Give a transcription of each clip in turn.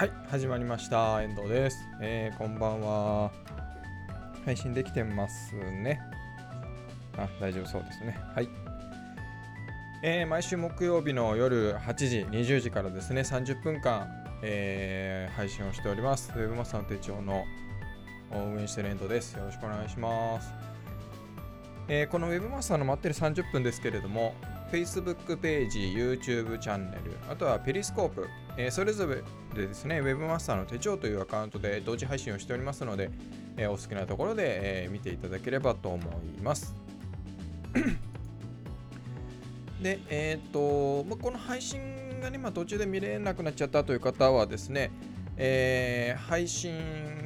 はい始まりました。遠藤です、えー、こんばんは。配信できてますね。あ大丈夫そうですね。はい。えー、毎週木曜日の夜8時20時からですね。30分間、えー、配信をしております。ウェブマスターの手帳の運営してる遠藤です。よろしくお願いします。えー、この Webmaster の待ってる30分ですけれども、Facebook ページ、YouTube チャンネル、あとはペリスコープ、えー、それぞれでですね、Webmaster の手帳というアカウントで同時配信をしておりますので、えー、お好きなところで、えー、見ていただければと思います。で、えっ、と、まあ、この配信がね、まあ、途中で見れなくなっちゃったという方はですね、えー、配信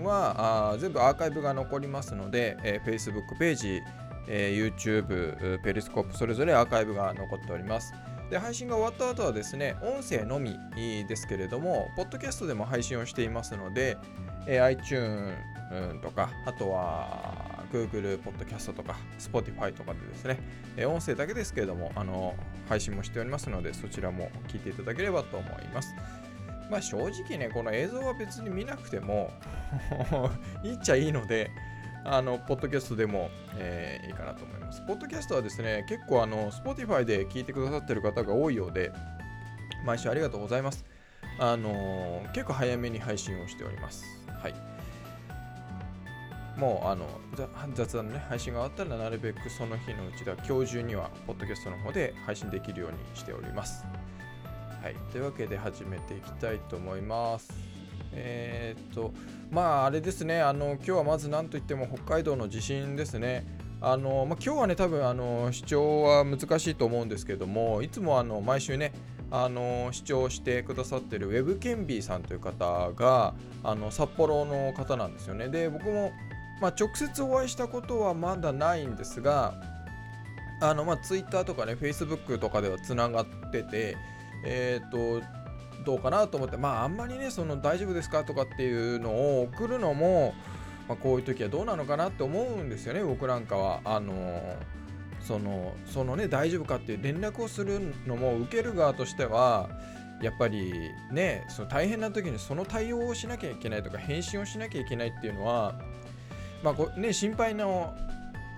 はあ全部アーカイブが残りますので、えー、Facebook ページ、えー、YouTube、ペリスコープそれぞれアーカイブが残っております。で配信が終わった後はですね、音声のみですけれども、ポッドキャストでも配信をしていますので、え、iTunes とか、あとは Google ポッドキャストとか、Spotify とかでですね、え、音声だけですけれども、あの配信もしておりますので、そちらも聞いていただければと思います。まあ正直ね、この映像は別に見なくても いいっちゃいいので、あの、ポッドキャストでも、えー、いいかなと思います。ポッドキャストはですね、結構あの、Spotify で聞いてくださってる方が多いようで、毎週ありがとうございます。あのー、結構早めに配信をしております。はい。もう、あの、雑談のね、配信が終わったら、なるべくその日のうちでは、今日中には、ポッドキャストの方で配信できるようにしております。はい。というわけで、始めていきたいと思います。えー、っと、まあ、あれですね、あの今日はまず何といっても北海道の地震ですね。あのまあ、今日はね、多分あの視聴は難しいと思うんですけども、いつもあの毎週ね、あの視聴してくださってるウェブケンビーさんという方があの札幌の方なんですよね。で、僕も、まあ、直接お会いしたことはまだないんですが、あのまあ、Twitter とかね、Facebook とかではつながってて、えっ、と、どうかなと思ってまああんまりねその大丈夫ですかとかっていうのを送るのも、まあ、こういう時はどうなのかなって思うんですよね僕なんかは。あのそのそのね大丈夫かっていう連絡をするのも受ける側としてはやっぱりねその大変な時にその対応をしなきゃいけないとか返信をしなきゃいけないっていうのはまあこね心配の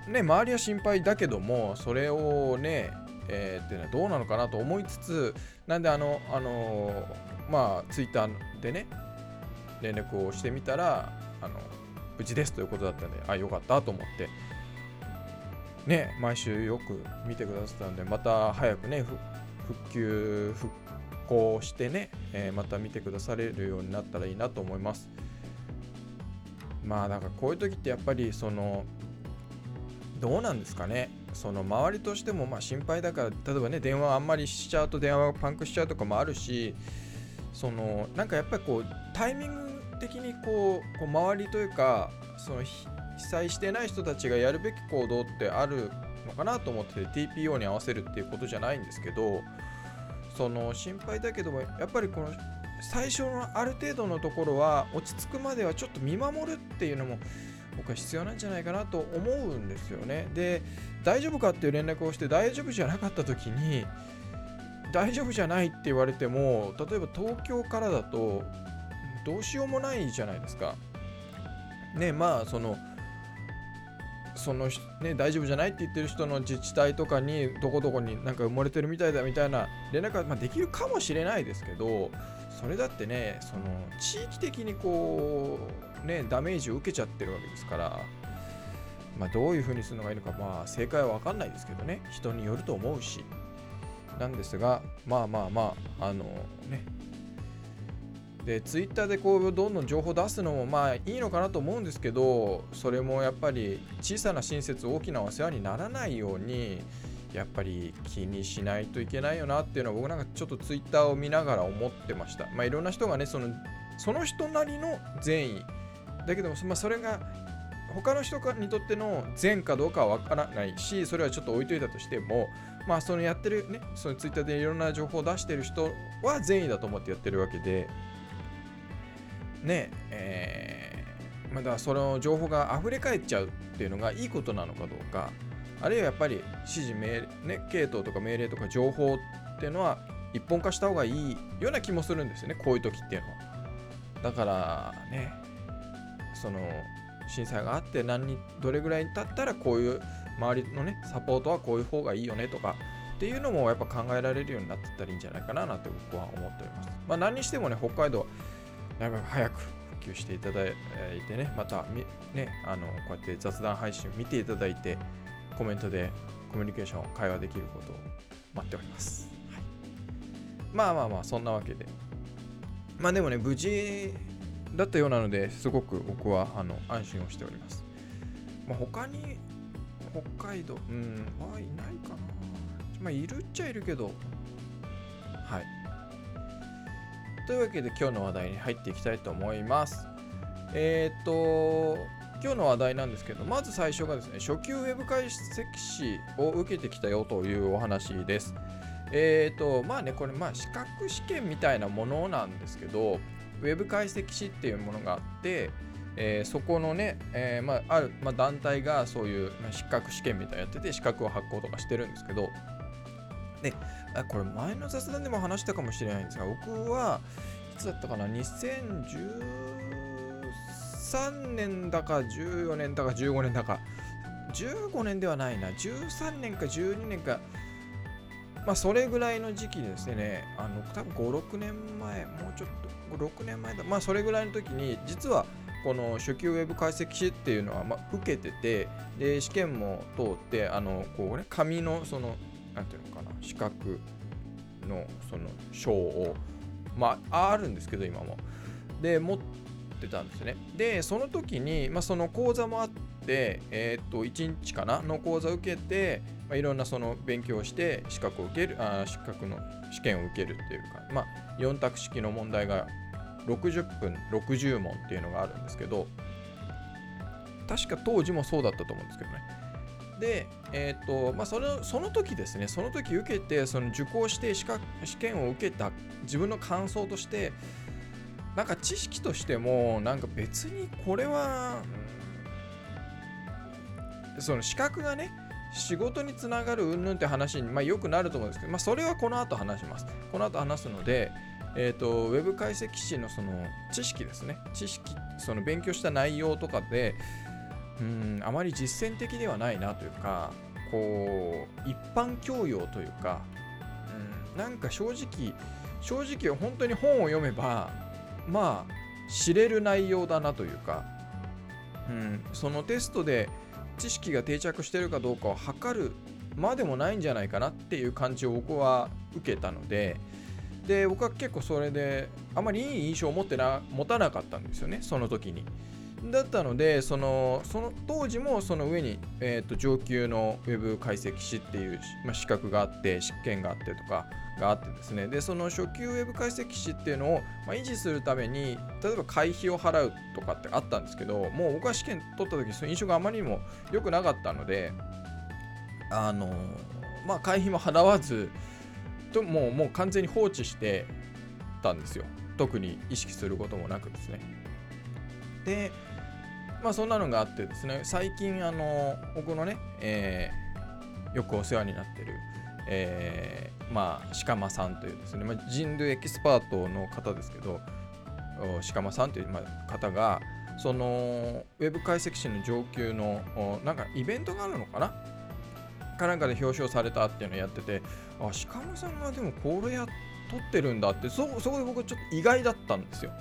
ね周りは心配だけどもそれをねえー、っていうのはどうなのかなと思いつつなんであのあのまあツイッターでね連絡をしてみたらあの無事ですということだったんであよかったと思ってね毎週よく見てくださったんでまた早くね復旧復興してね、えー、また見てくだされるようになったらいいなと思います。まあだかこういう時ってやっぱりそのどうなんですかね。その周りとしてもまあ心配だから例えばね電話あんまりしちゃうと電話がパンクしちゃうとかもあるしそのなんかやっぱりこうタイミング的にこうこう周りというかその被災してない人たちがやるべき行動ってあるのかなと思ってて TPO に合わせるっていうことじゃないんですけどその心配だけどもやっぱりこの最初のある程度のところは落ち着くまではちょっと見守るっていうのも僕は必要なんじゃないかなと思うんですよね。で、大丈夫かっていう連絡をして大丈夫じゃなかった時に、大丈夫じゃないって言われても、例えば東京からだとどうしようもないじゃないですか。ね、まあその、そのね、大丈夫じゃないって言ってる人の自治体とかにどこどこになんか埋もれてるみたいだみたいな連絡は、ま、できるかもしれないですけどそれだってねその地域的にこうねダメージを受けちゃってるわけですからまあどういうふうにするのがいいのかまあ正解は分かんないですけどね人によると思うしなんですがまあまあまああのねでツイッターでこうどんどん情報出すのもまあいいのかなと思うんですけどそれもやっぱり小さな親切大きなお世話にならないようにやっぱり気にしないといけないよなっていうのは僕なんかちょっとツイッターを見ながら思ってました。まあいろんな人がね、そのその人なりの善意。だけども、まあ、それが他の人にとっての善かどうかは分からないし、それはちょっと置いといたとしても、まあそのやってるね、そのツイッターでいろんな情報を出してる人は善意だと思ってやってるわけで、ねえー、まだその情報が溢れ返っちゃうっていうのがいいことなのかどうか、あるいはやっぱり指示命ね、系統とか命令とか情報っていうのは一本化した方がいいような気もするんですよね、こういう時っていうのは。だからねその震災があって何にどれぐらい経ったらこういう周りのねサポートはこういう方がいいよねとかっていうのもやっぱ考えられるようになってったらいいんじゃないかななんて僕は思っております。まあ、何にしてもね北海道やっぱ早く普及していただいてねまたねあのこうやって雑談配信を見ていただいてコメントでコミュニケーション会話できることを待っております。はい、まあまあまあそんなわけでまあでもね無事だったようなのですごく僕はあの安心をしております。まあ、他に北海道、うん、はいないかな。まあ、いるっちゃいるけど、はい。というわけで今日の話題に入っていきたいと思います。えー、っと、今日の話題なんですけど、まず最初がですね、初級ウェブ解析士を受けてきたよというお話です。えー、っと、まあね、これ、まあ、資格試験みたいなものなんですけど、ウェブ解析士っていうものがあって、えー、そこのね、えー、まあ、ある、まあ、団体がそういう、まあ、資格試験みたいなやってて資格を発行とかしてるんですけどでこれ前の雑談でも話したかもしれないんですが僕はいつだったかな2013年だか14年だか15年だか15年ではないな13年か12年かまあそれぐらいの時期ですね。あの多分56年前もうちょっと6年前だ。まあそれぐらいの時に実はこの初級ウェブ解析士っていうのは、まあ、受けててで試験も通ってあのこうね紙のそのなんていうのかな資格のその賞をまああるんですけど今も。で持ってたんですね。でその時に、まあ、その講座もあってえっ、と1日かな？の講座を受けて、まあ、いろんなその勉強をして資格を受けるあ資格の試験を受けるっていうかまあ4択式の問題が60分60問っていうのがあるんですけど確か当時もそうだったと思うんですけどね。で、えーとまあ、そのその時ですね、その時受けて、その受講して資格試験を受けた自分の感想として、なんか知識としても、なんか別にこれは、その資格がね、仕事につながる云々って話に、まあ、よくなると思うんですけど、まあ、それはこの後話します。この後話すので、えーと、ウェブ解析士のその知識ですね、知識、その勉強した内容とかで、うんあまり実践的ではないなというかこう一般教養というか、うん、なんか正直正直本当に本を読めばまあ知れる内容だなというか、うん、そのテストで知識が定着してるかどうかを測るまでもないんじゃないかなっていう感じを僕は受けたのでで僕は結構それであまりいい印象を持ってな持たなかったんですよねその時に。だったのでそのその当時もその上に、えーと、上級のウェブ解析士っていう、まあ、資格があって試験があってとかがあってですね。でその初級ウェブ解析士っていうのを、まあ、維持するために例えば会費を払うとかってあったんですけどもう僕は試験取った時その印象があまりにも良くなかったのであのまあ会費も払わずともうもう完全に放置してたんですよ。特に意識することもなくですね。でまあそんなのがあってですね最近あの僕のね、えー、よくお世話になってる、えー、まあ鹿間さんというですね、まあ、人類エキスパートの方ですけど鹿間さんという、方がそのウェブ解析士の上級のなんかイベントがあるのかな？かなんかで表彰されたっていうのをやっててあ鹿間さんがでもこれやっとってるんだってそそこで僕ちょっと意外だったんですよ。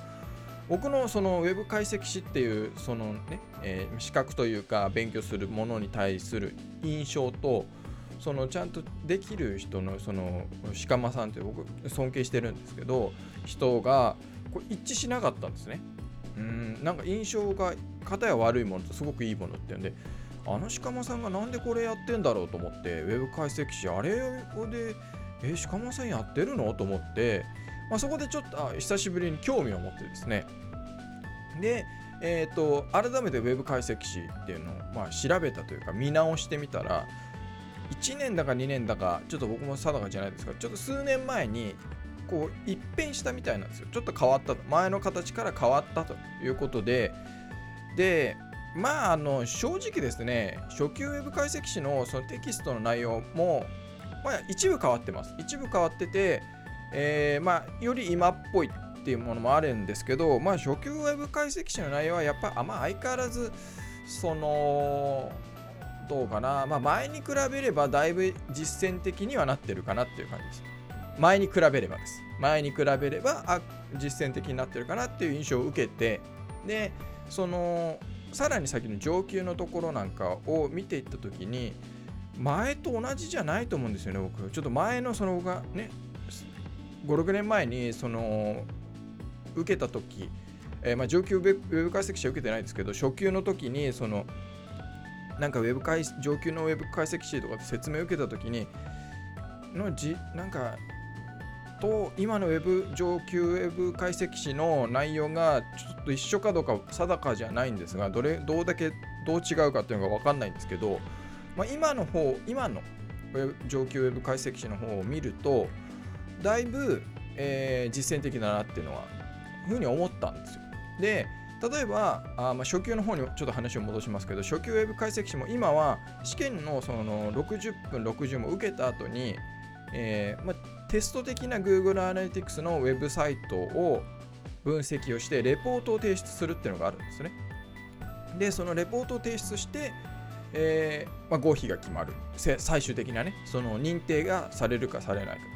僕のそのウェブ解析士っていうそのね、えー、資格というか勉強するものに対する印象とそのちゃんとできる人のその鹿間さんって僕尊敬してるんですけど人がこ一致しなかったんですね。うんなんか印象が片や悪いものとすごくいいものっていうんであの鹿間さんがなんでこれやってんだろうと思ってウェブ解析士あれでえ鹿間さんやってるの？と思ってまあ、そこでちょっとあ久しぶりに興味を持ってですね。で、えーと、改めて Web 解析士っていうのを、まあ、調べたというか見直してみたら1年だか2年だかちょっと僕も定かじゃないですがちょっと数年前にこう一変したみたいなんですよ。ちょっと変わった前の形から変わったということで。でまああの正直ですね初級 Web 解析士のそのテキストの内容も、まあ、一部変わってます。一部変わっててえー、まあ、より今っぽいっていうものもあるんですけど、まあ、初級ウェブ解析士の内容はやっぱあ、まあ、相変わらずそのどうかな、まあ、前に比べればだいぶ実践的にはなってるかなっていう感じです。前に比べればです。前に比べればあ実践的になってるかなっていう印象を受けてでそのさらに先の上級のところなんかを見ていった時に前と同じじゃないと思うんですよね僕ちょっと前のそのがね56年前にその受けた時、えー、まあ上級ウェブ解析士は受けてないですけど初級の時にそのなんかウェブ解上級のウェブ解析士とか説明を受けた時にのじなんかと今のウェブ上級ウェブ解析士の内容がちょっと一緒かどうか定かじゃないんですがどれどうだけどう違うかっていうのが分かんないんですけど、まあ、今の方今の上級ウェブ解析士の方を見るとだいぶ、えー、実践的だなっていうのはふうに思ったんですよ。で例えばあ、まあ、初級の方にちょっと話を戻しますけど初級ウェブ解析士も今は試験のその60分60も受けた後に、えーまあ、テスト的な Google Analytics のウェブサイトを分析をしてレポートを提出するっていうのがあるんですね。でそのレポートを提出して、えーまあ、合否が決まる最終的なねその認定がされるかされないか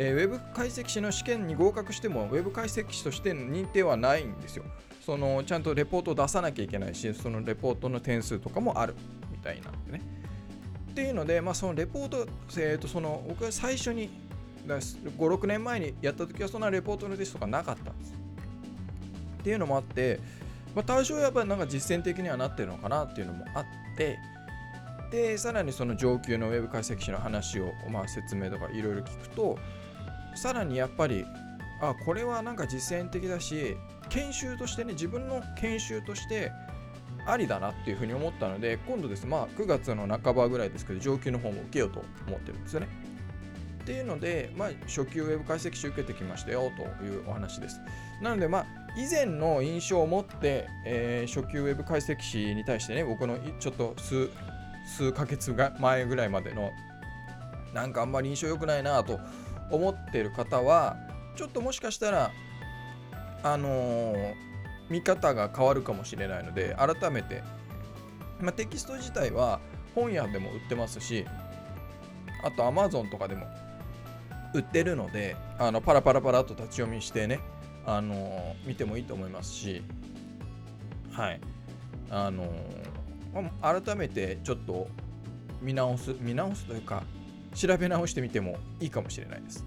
えー、ウェブ解析士の試験に合格しても、ウェブ解析士として認定はないんですよ。そのちゃんとレポートを出さなきゃいけないし、そのレポートの点数とかもあるみたいなんでね。っていうので、まあ、そのレポート、えー、とその僕は最初に5、6年前にやった時はそんなレポートのテストがなかったんです。っていうのもあって、まあ、多少やっぱりなんか実践的にはなってるのかなっていうのもあって、で、さらにその上級のウェブ解析士の話を、まあ、説明とかいろいろ聞くと、さらにやっぱりあこれはなんか実践的だし研修としてね自分の研修としてありだなっていうふうに思ったので今度ですまあ9月の半ばぐらいですけど上級の方も受けようと思ってるんですよね。っていうので、まあ、初級ウェブ解析士受けてきましたよというお話です。なので、まあ、以前の印象を持って、えー、初級ウェブ解析士に対してね、僕のちょっと数数ヶ月前ぐらいまでの、なんかあんまり印象良くないなと思ってる方はちょっともしかしたらあのー、見方が変わるかもしれないので改めて、まあ、テキスト自体は本屋でも売ってますしあと Amazon とかでも売ってるのであのパラパラパラと立ち読みしてねあのー、見てもいいと思いますしはい。あのー、改めてちょっと見直す見直すというか調べ直してみてもいいかもしれないです。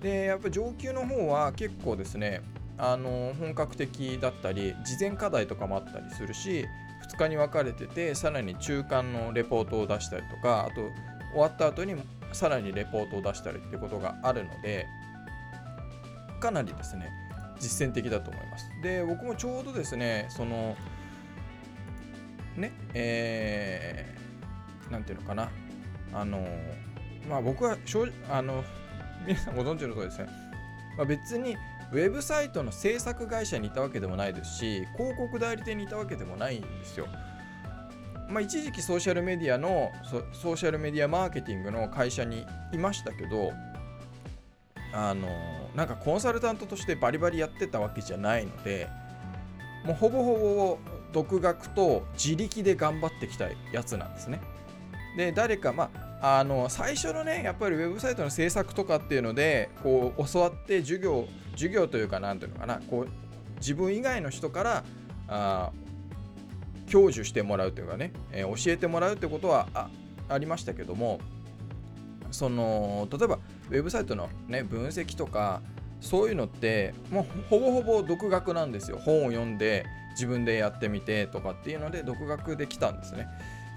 でやっぱ上級の方は結構ですねあの本格的だったり事前課題とかもあったりするし2日に分かれててさらに中間のレポートを出したりとかあと終わった後にさらにレポートを出したりってことがあるのでかなりですね実践的だと思います。で僕もちょうどですねそのねえー、ていうのかなあのまあ僕はあの 皆さんご存知の通りですね、まあ、別にウェブサイトの制作会社にいたわけでもないですし広告代理店にいたわけでもないんですよ。まあ、一時期ソーシャルメディアのソーシャルメディアマーケティングの会社にいましたけどあのなんかコンサルタントとしてバリバリやってたわけじゃないのでもうほぼほぼ独学と自力で頑張ってきたやつなんですね。で誰かまああの最初のねやっぱりウェブサイトの制作とかっていうのでこう教わって授業授業というか何ていうのかなこう自分以外の人からあ享受してもらうというかね、えー、教えてもらうってことはあありましたけどもその例えばウェブサイトの、ね、分析とかそういうのってもうほぼほぼ独学なんですよ。本を読んで自分でやってみてとかっていうので独学できたんですね。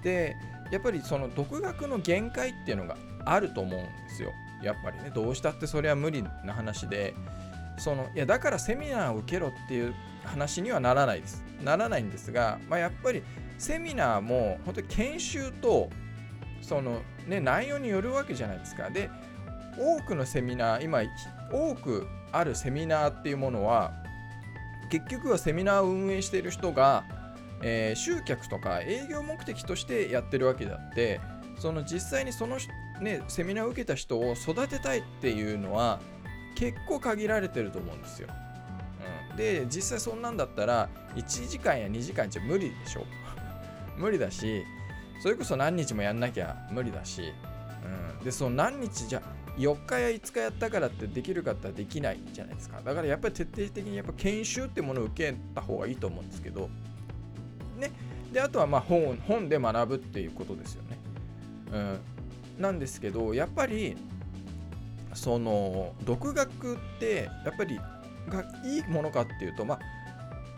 でやっぱりその独学の限界っていうのがあると思うんですよ。やっぱりねどうしたってそれは無理な話でそのいやだからセミナーを受けろっていう話にはならないです。ならないんですが、まあ、やっぱりセミナーも本当に研修とその、ね、内容によるわけじゃないですか。で多くのセミナー今多くあるセミナーっていうものは結局はセミナーを運営している人がえー、集客とか営業目的としてやってるわけであってその実際にその、ね、セミナーを受けた人を育てたいっていうのは結構限られてると思うんですよ。うん。で実際そんなんだったら1時間や2時間じゃ無理でしょ。無理だしそれこそ何日もやんなきゃ無理だし、うん、でその何日じゃ4日や5日やったからってできるかってできないじゃないですか。だからやっぱり徹底的にやっぱ研修ってものを受けた方がいいと思うんですけどね。であとはまあ本本で学ぶっていうことですよね、うん、なんですけどやっぱりその独学ってやっぱりがいいものかっていうとまあ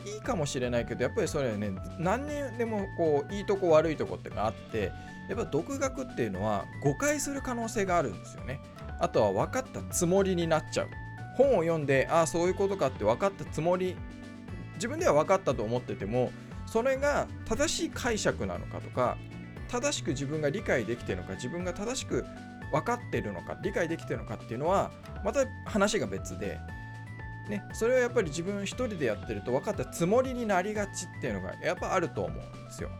いいかもしれないけどやっぱりそれはね何にでもこういいとこ悪いとこってがあってやっぱ独学っていうのは誤解する可能性があるんですよね。あとは分かったつもりになっちゃう。本を読んでああそういうことかって分かったつもり自分では分かったと思っててもそれが正しい解釈なのかとか正しく自分が理解できてるのか自分が正しく分かってるのか理解できてるのかっていうのはまた話が別で、ね、それはやっぱり自分一人でやってると分かったつもりになりがちっていうのがやっぱあると思うんですよ。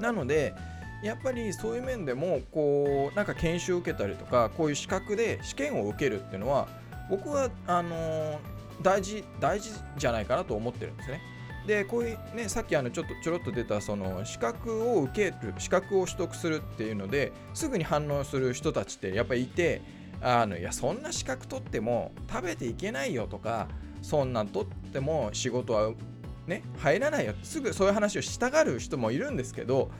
なのでやっぱりそういう面でもこうなんか研修を受けたりとかこういう資格で試験を受けるっていうのは僕はあのー、大事大事じゃないかなと思ってるんですね。でこういうねさっきあのちょっとちょろっと出たその資格を受ける資格を取得するっていうのですぐに反応する人たちってやっぱりいてあのいやそんな資格取っても食べていけないよとかそんなん取っても仕事はね入らないよすぐそういう話をしたがる人もいるんですけど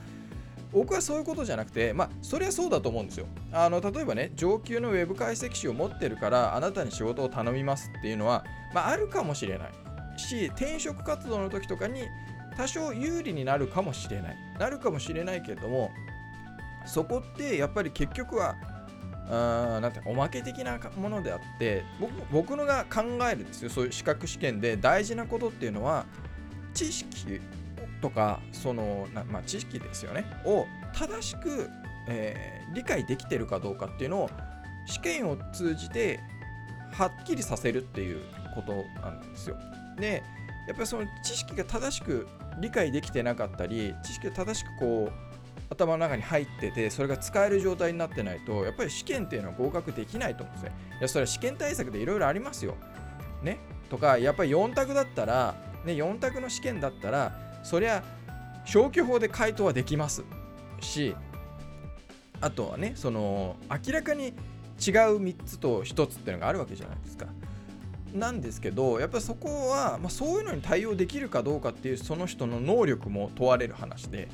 僕はそういうことじゃなくて、まあ、それはそうだと思うんですよ。あの例えばね、上級のウェブ解析士を持ってるから、あなたに仕事を頼みますっていうのは、まあ、あるかもしれない。し転職活動の時とかに多少有利になるかもしれない。なるかもしれないけれどもそこってやっぱり結局はあなんておまけ的なものであって僕僕のが考えるんですよ。そういう資格試験で大事なことっていうのは知識とかそのまあ、知識ですよね。を正しく、えー、理解できてるかどうかっていうのを試験を通じてはっきりさせるっていうことなんですよ。でやっぱりその知識が正しく理解できてなかったり知識が正しくこう頭の中に入っててそれが使える状態になってないとやっぱり試験っていうのは合格できないと思うんですね。いやそれは試験対策でいろいろありますよ。ね？とかやっぱり4択だったら、ね、4択の試験だったらそりゃ消去法で回答はできますしあとはねその明らかに違う3つと1つっていうのがあるわけじゃないですか。なんですけどやっぱりそこは、まあ、そういうのに対応できるかどうかっていうその人の能力も問われる話で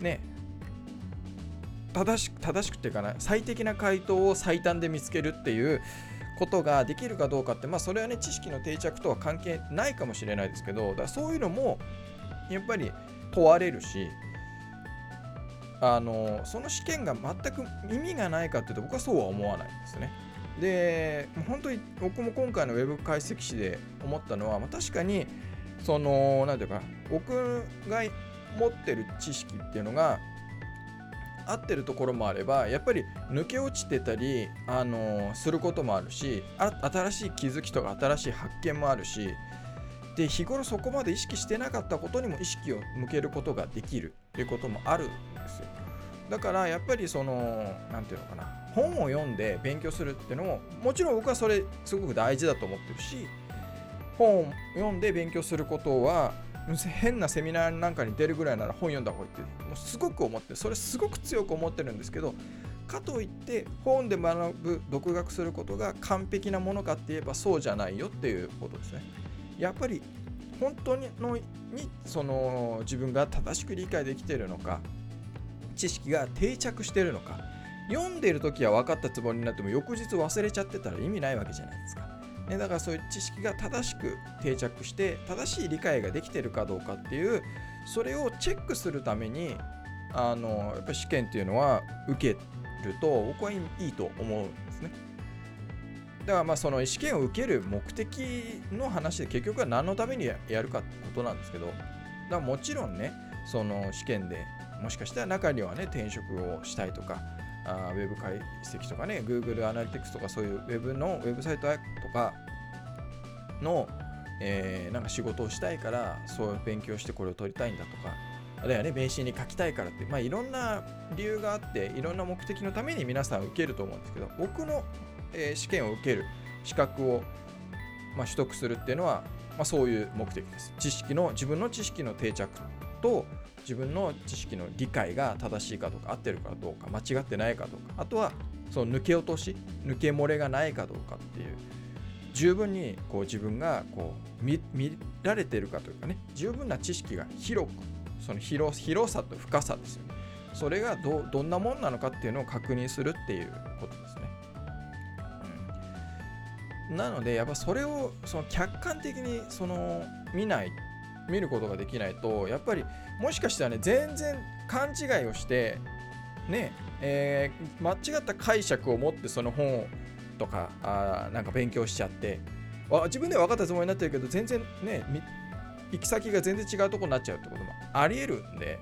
ね正しく正しくっていうかな最適な回答を最短で見つけるっていうことができるかどうかってまあそれはね知識の定着とは関係ないかもしれないですけどだそういうのもやっぱり問われるしあのその試験が全く意味がないかっていうと僕はそうは思わないんですね。で本当に僕も今回のウェブ解析士で思ったのは、まあ、確かにその何ていうか僕が持ってる知識っていうのが合ってるところもあればやっぱり抜け落ちてたり、あのすることもあるし新しい気づきとか新しい発見もあるしで日頃そこまで意識してなかったことにも意識を向けることができるっていうこともあるんですよ。だからやっぱりその何て言うのかな本を読んで勉強するっていうのももちろん僕はそれすごく大事だと思ってるし本を読んで勉強することは変なセミナーなんかに出るぐらいなら本読んだ方がいいってもうすごく思ってそれすごく強く思ってるんですけどかといって本で学ぶ独学することが完璧なものかって言えばそうじゃないよっていうことですね。やっぱり本当にのにその自分が正しく理解できているのか知識が定着しているのか読んでる時は分かったつもりになっても翌日忘れちゃってたら意味ないわけじゃないですか。ね、だからそういう知識が正しく定着して正しい理解ができてるかどうかっていうそれをチェックするためにあのやっぱり試験っていうのは受けると僕はいいと思うんですね。だからまあその試験を受ける目的の話で結局は何のためにやるかってことなんですけどだからもちろんねその試験でもしかしたら中にはね転職をしたいとかあウェブ解析とかね Google アナリティクスとかそういうウェブのウェブサイトとかの、えー、なんか仕事をしたいからそう勉強してこれを取りたいんだとかあるいはね名刺に書きたいからってまあいろんな理由があっていろんな目的のために皆さん受けると思うんですけど僕の、えー、試験を受ける資格を、まあ、取得するっていうのはまあ、そういう目的です。知識の自分の知識の定着と自分の知識の理解が正しいかどうか合ってるかどうか間違ってないかどうかあとはその抜け落とし抜け漏れがないかどうかっていう十分にこう自分がこう見られてるかというかね十分な知識が広くその広広さと深さですよね。それがどどんなもんなのかっていうのを確認するっていうことですね、うん、なのでやっぱそれをその客観的にその見ない見ることができないとやっぱりもしかしたらね全然勘違いをしてねえー、間違った解釈を持ってその本とかあなんか勉強しちゃってわ自分では分かったつもりになってるけど全然ね行き先が全然違うとこになっちゃうってこともありえるんで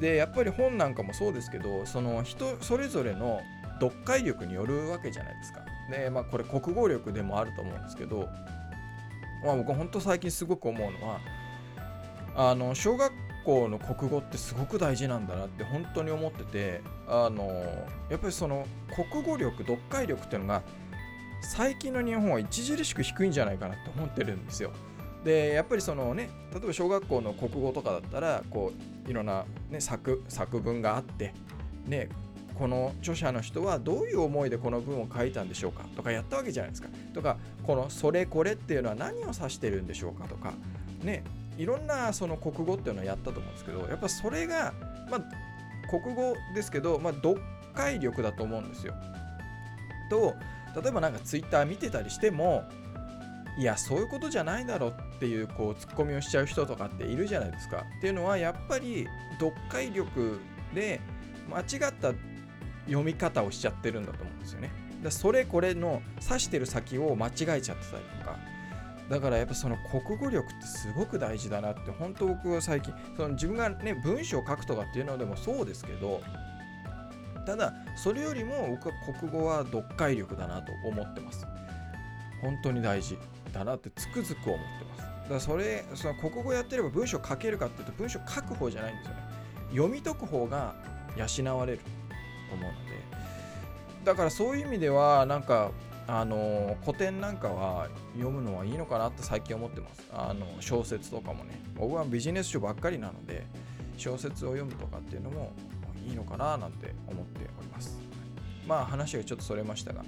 でやっぱり本なんかもそうですけどその人それぞれの読解力によるわけじゃないですか。でまあこれ国語力でもあると思うんですけどまあ僕本当最近すごく思うのはあの小学校の国語ってすごく大事なんだなって本当に思っててあのやっぱりその国語力読解力っていうのが最近の日本は著しく低いんじゃないかなって思ってるんですよ。でやっぱりそのね例えば小学校の国語とかだったらこういろんな、ね、作作文があってねこの著者の人はどういう思いでこの文を書いたんでしょうか？とかやったわけじゃないですか。とかこの「それこれ」っていうのは何を指してるんでしょうか？とかねいろんなその国語っていうのをやったと思うんですけどやっぱそれが、まあ、国語ですけど、まあ、読解力だと思うんですよ。と例えばなんかツイッター見てたりしてもいやそういうことじゃないだろうっていうこうツッコミをしちゃう人とかっているじゃないですか。っていうのはやっぱり読解力で間違った読み方をしちゃってるんだと思うんですよね。だそれこれの指してる先を間違えちゃってたりとか。だからやっぱその国語力ってすごく大事だなって本当僕は最近その自分がね文章を書くとかっていうのでもそうですけどただそれよりも僕は国語は読解力だなと思ってます。本当に大事だなってつくづく思ってます。だからそれその国語やってれば文章書けるかっていうと文章書く方じゃないんですよね。読み解く方が養われる。と思うので。だからそういう意味ではなんかあの古典なんかは読むのはいいのかなって最近思ってます。あの小説とかもね。僕はビジネス書ばっかりなので小説を読むとかっていうのもいいのかななんて思っております。まあ話がちょっとそれましたが。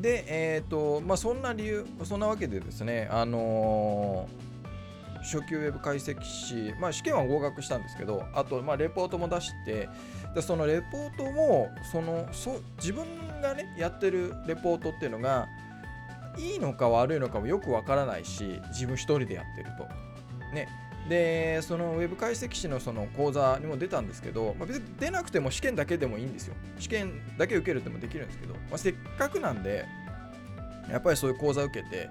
でえっ、ー、とまあそんな理由そんなわけでですねあのー初級ウェブ解析士、まあ、試験は合格したんですけどあと、まあ、レポートも出してでそのレポートもそのそ自分がねやってるレポートっていうのがいいのか悪いのかもよくわからないし自分一人でやってると。ね、でそのウェブ解析士のその講座にも出たんですけど、まあ、別に出なくても試験だけでもいいんですよ。試験だけ受けるってもできるんですけど、まあ、せっかくなんでやっぱりそういう講座受けて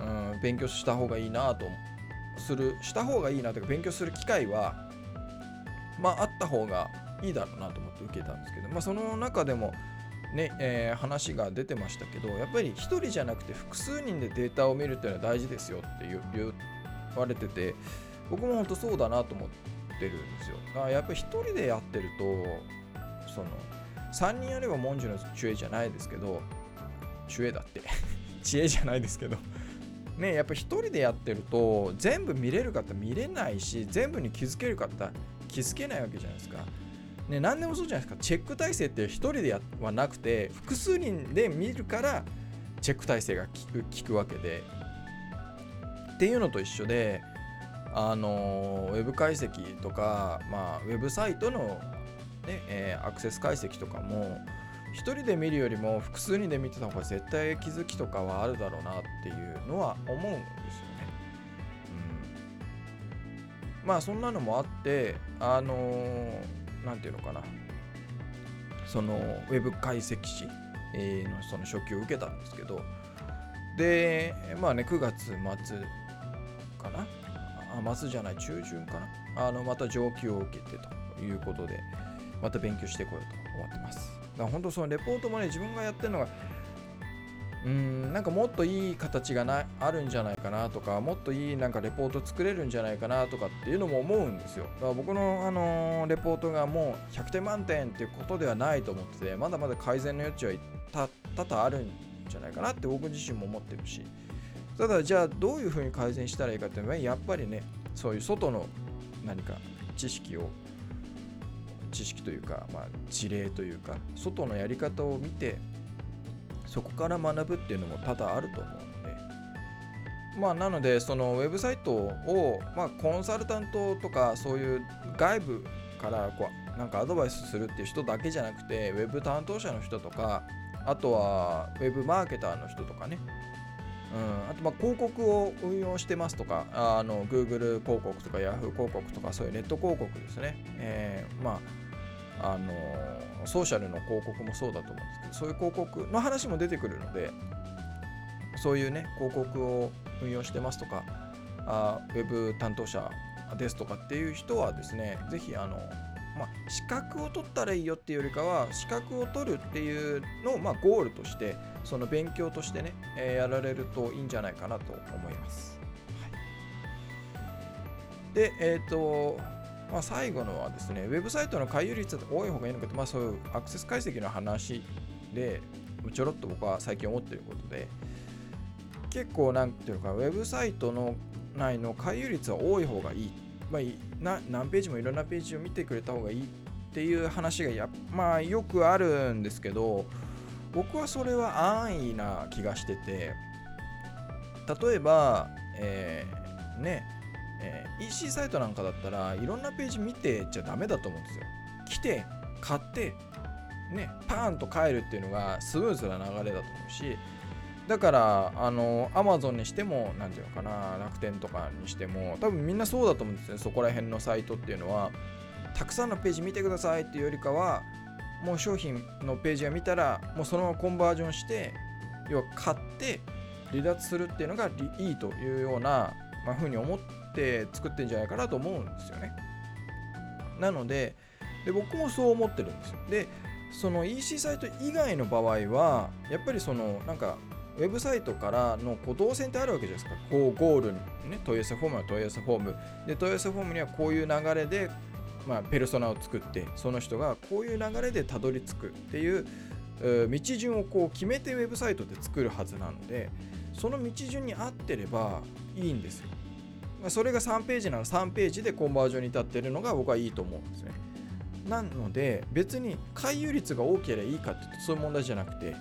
うん、勉強した方がいいなとするした方がいいなというか勉強する機会はまああった方がいいだろうなと思って受けたんですけど、まあ、その中でもね、えー、話が出てましたけどやっぱり1人じゃなくて複数人でデータを見るっていうのは大事ですよって言われてて僕も本当そうだなと思ってるんですよ。だからやっぱり1人でやってるとその3人やれば文字の知恵じゃないですけど知恵だって。知恵じゃないですけどね、やっぱ一人でやってると全部見れる方見れないし全部に気づける方気づけないわけじゃないですか。ね、何でもそうじゃないですかチェック体制って一人ではなくて複数人で見るからチェック体制が効くくわけでっていうのと一緒であのウェブ解析とか、まあ、ウェブサイトの、ねえー、アクセス解析とかも1人で見るよりも複数人で見てた方が絶対気づきとかはあるだろうなっていうのは思うんですよね。うん、まあそんなのもあってあの何、ー、て言うのかな。そのウェブ解析士のその初級を受けたんですけど。でまあね9月末かな。あ末じゃない中旬かな。あのまた上級を受けてということでまた勉強してこようと。思ってます。だから本当そのレポートもね自分がやってるのがうんなんかもっといい形がなあるんじゃないかなとかもっといいなんかレポート作れるんじゃないかなとかっていうのも思うんですよだから僕の、あのー、レポートがもう100点満点っていうことではないと思っててまだまだ改善の余地は多々あるんじゃないかなって僕自身も思ってるしただじゃあどういうふうに改善したらいいかっていうのはやっぱりねそういう外の何か知識を知識というか、まあ、事例というか外のやり方を見てそこから学ぶっていうのも多々あると思うので。まあなのでそのウェブサイトを、まあ、コンサルタントとかそういう外部からこうなんかアドバイスするっていう人だけじゃなくてウェブ担当者の人とかあとはウェブマーケターの人とかね、あとま広告を運用してますとかあの Google 広告とか Yahoo 広告とかそういうネット広告ですね、えー、まああのソーシャルの広告もそうだと思うんですけどそういう広告の話も出てくるのでそういうね広告を運用してますとかあウェブ担当者ですとかっていう人はですねぜひあのまあ、資格を取ったらいいよっていうよりかは資格を取るっていうのをまあゴールとしてその勉強としてね、えー、やられるといいんじゃないかなと思います。はい、で、えっ、ー、と、まあ、最後のはですね、ウェブサイトの回遊率が多い方がいいのかって、まあ、そういうアクセス解析の話で、ちょろっと僕は最近思っていることで、結構なんていうか、ウェブサイトの内の回遊率は多い方がいい。まあ、な何ページもいろんなページを見てくれた方がいいっていう話がや、まあ、よくあるんですけど、僕はそれは安易な気がしてて例えば、えー、ね、えー、EC サイトなんかだったらいろんなページ見てちゃダメだと思うんですよ。来て買ってねパーンと帰るっていうのがスムーズな流れだと思うしだからあの Amazon にしても何て言うのかな楽天とかにしても多分みんなそうだと思うんですねそこら辺のサイトっていうのはたくさんのページ見てくださいっていうよりかはもう商品のページが見たらもうそのままコンバージョンして要は買って離脱するっていうのがいいというような、まあ、ふうに思って作ってんじゃないかなと思うんですよね。なのでで僕もそう思ってるんですよ。でその EC サイト以外の場合はやっぱりそのなんかウェブサイトからのこう動線ってあるわけじゃないですか。こうゴールにね、問い合わせフォームは問い合わせフォーム。で、問い合わせフォームにはこういう流れでまあ、ペルソナを作ってその人がこういう流れでたどり着くっていう道順をこう決めてウェブサイトで作るはずなのでその道順に合ってればいいんですよ。まあ、それが3ページなら3ページでコンバージョンに至ってるのが僕はいいと思うんですね。なので別に回遊率が多ければいいかっていうとそういう問題じゃなくて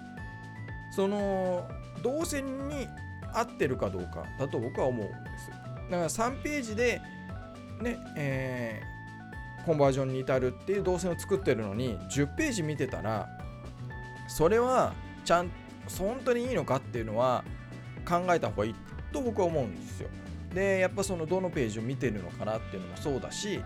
その動線に合ってるかどうかだと僕は思うんです。だから3ページでね、えーコンバージョンに至るっていう動線を作ってるのに10ページ見てたらそれはちゃん本当にいいのかっていうのは考えた方がいいと僕は思うんですよ。でやっぱそのどのページを見てるのかなっていうのもそうだし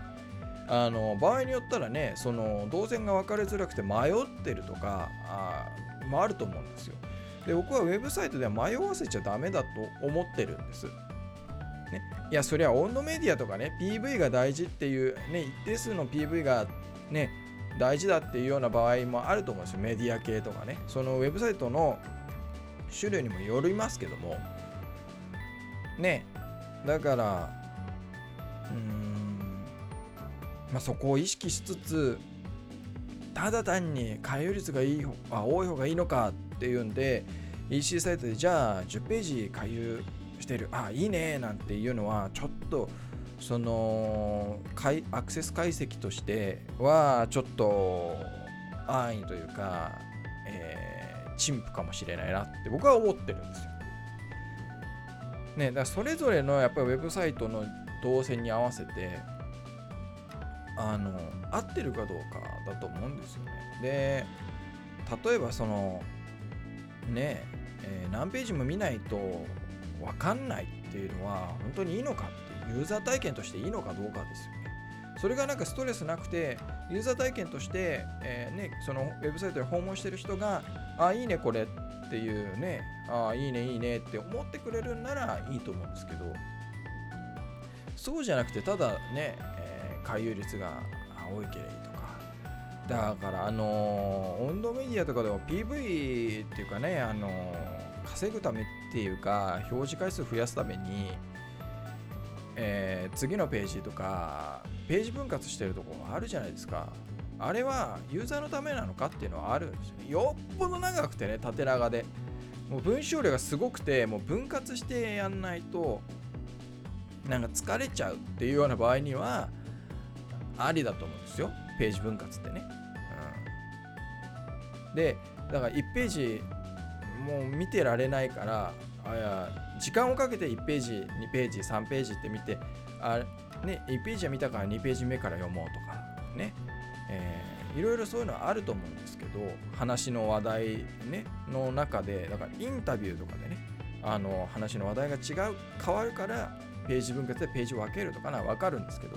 あの場合によったらねその動線が分かりづらくて迷ってるとかあもあると思うんですよ。で僕はウェブサイトでは迷わせちゃダメだと思ってるんです。ね、いや、そりゃ温度メディアとかね、PV が大事っていう、ね、一定数の PV がね、大事だっていうような場合もあると思うんですよ。メディア系とかね。そのウェブサイトの種類にもよりますけども、ね、だから、うーん、まあ、そこを意識しつつ、ただ単に回遊率がいいあ多い方がいいのかっていうんで、EC サイトでじゃあ10ページ回遊してるあいいねなんていうのはちょっとそのアクセス解析としてはちょっと安易というか、えー、陳腐かもしれないなって僕は思ってるんですよ。ね、だそれぞれのやっぱりウェブサイトの動線に合わせてあの合ってるかどうかだと思うんですよね。で例えばそのね、えー、何ページも見ないと分かんないっていうのは本当にいいのかってユーザー体験としていいのかどうかですよね。それがなんかストレスなくてユーザー体験として、えー、ね、そのウェブサイトで訪問してる人があいいねこれっていうねあいいねいいねって思ってくれるんならいいと思うんですけどそうじゃなくてただね、えー、回遊率が多いければだからあのー、温度メディアとかでも PV っていうかねあのー稼ぐためっていうか表示回数増やすために、えー、次のページとかページ分割してるところあるじゃないですか。あれはユーザーのためなのかっていうのはあるんですよ。よっぽど長くてね縦長で。もう文章量がすごくてもう分割してやんないとなんか疲れちゃうっていうような場合にはありだと思うんですよ。ページ分割ってね、うん、でだから1ページもう見てられないからあや時間をかけて1ページ2ページ3ページって見てあね1ページは見たから2ページ目から読もうとかね、えー、いろいろそういうのはあると思うんですけど話の話題、ね、の中でだからインタビューとかでねあの話の話題が違う変わるからページ分割でページを分けるとかな分かるんですけど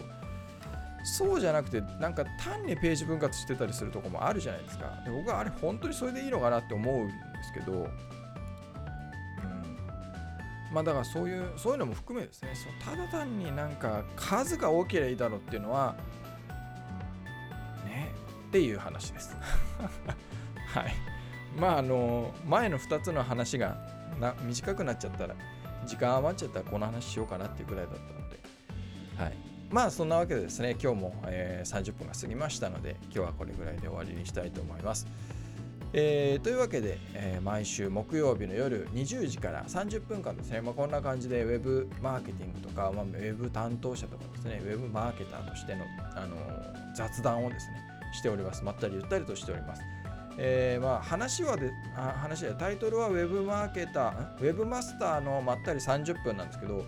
そうじゃなくてなんか単にページ分割してたりするとこもあるじゃないですか。で僕はあれ本当にそれでいいのかなって思うんですけど、うん、まあだからそういうそういうのも含めですね。そうただ単になんか数が多ければいいだろうっていうのはねっていう話です。はい。まああの前の2つの話がな短くなっちゃったら時間余っちゃったらこの話しようかなっていうくらいだったので。はい。まあそんなわけでですね今日も、えー、30分が過ぎましたので今日はこれぐらいで終わりにしたいと思います。えー、というわけで、えー、毎週木曜日の夜20時から30分間ですね、まあ、こんな感じでウェブマーケティングとか、まあ、ウェブ担当者とかですねウェブマーケターとしての、あの雑談をですねしておりますまったりゆったりとしております。えー、まあ話はであ話でタイトルはウェブマーケターウェブマスターのまったり30分なんですけど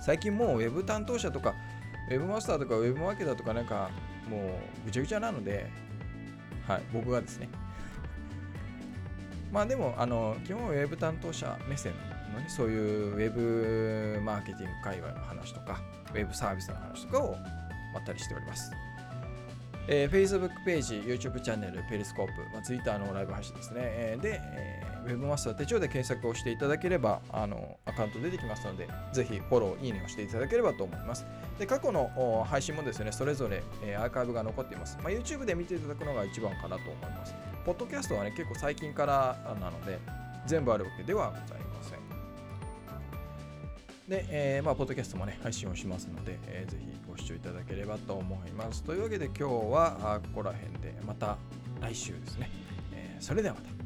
最近もうウェブ担当者とかウェブマスターとかウェブマーケターとかなんかもうぐちゃぐちゃなので、はい、僕がですね。まあでも、あの、基本ウェブ担当者目線のね、そういうウェブマーケティング界隈の話とか、ウェブサービスの話とかをまったりしております。えー、Facebook ページ、YouTube チャンネル、ペリスコープ、まあ、Twitter のライブ配信ですね。えー、で、えウェブマスター手帳で検索をしていただければ、あのアカウント出てきますので、ぜひフォロー、いいねをしていただければと思います。で、過去の配信もですね、それぞれ、え、アーカイブが残っています。まあ、YouTube で見ていただくのが一番かなと思います。ポッドキャストはね、結構最近からなので、全部あるわけではございません。で、えー、まあ、ポッドキャストもね、配信をしますので、えー、ぜひご視聴いただければと思います。というわけで今日はここら辺で、また来週ですね。えー、それではまた。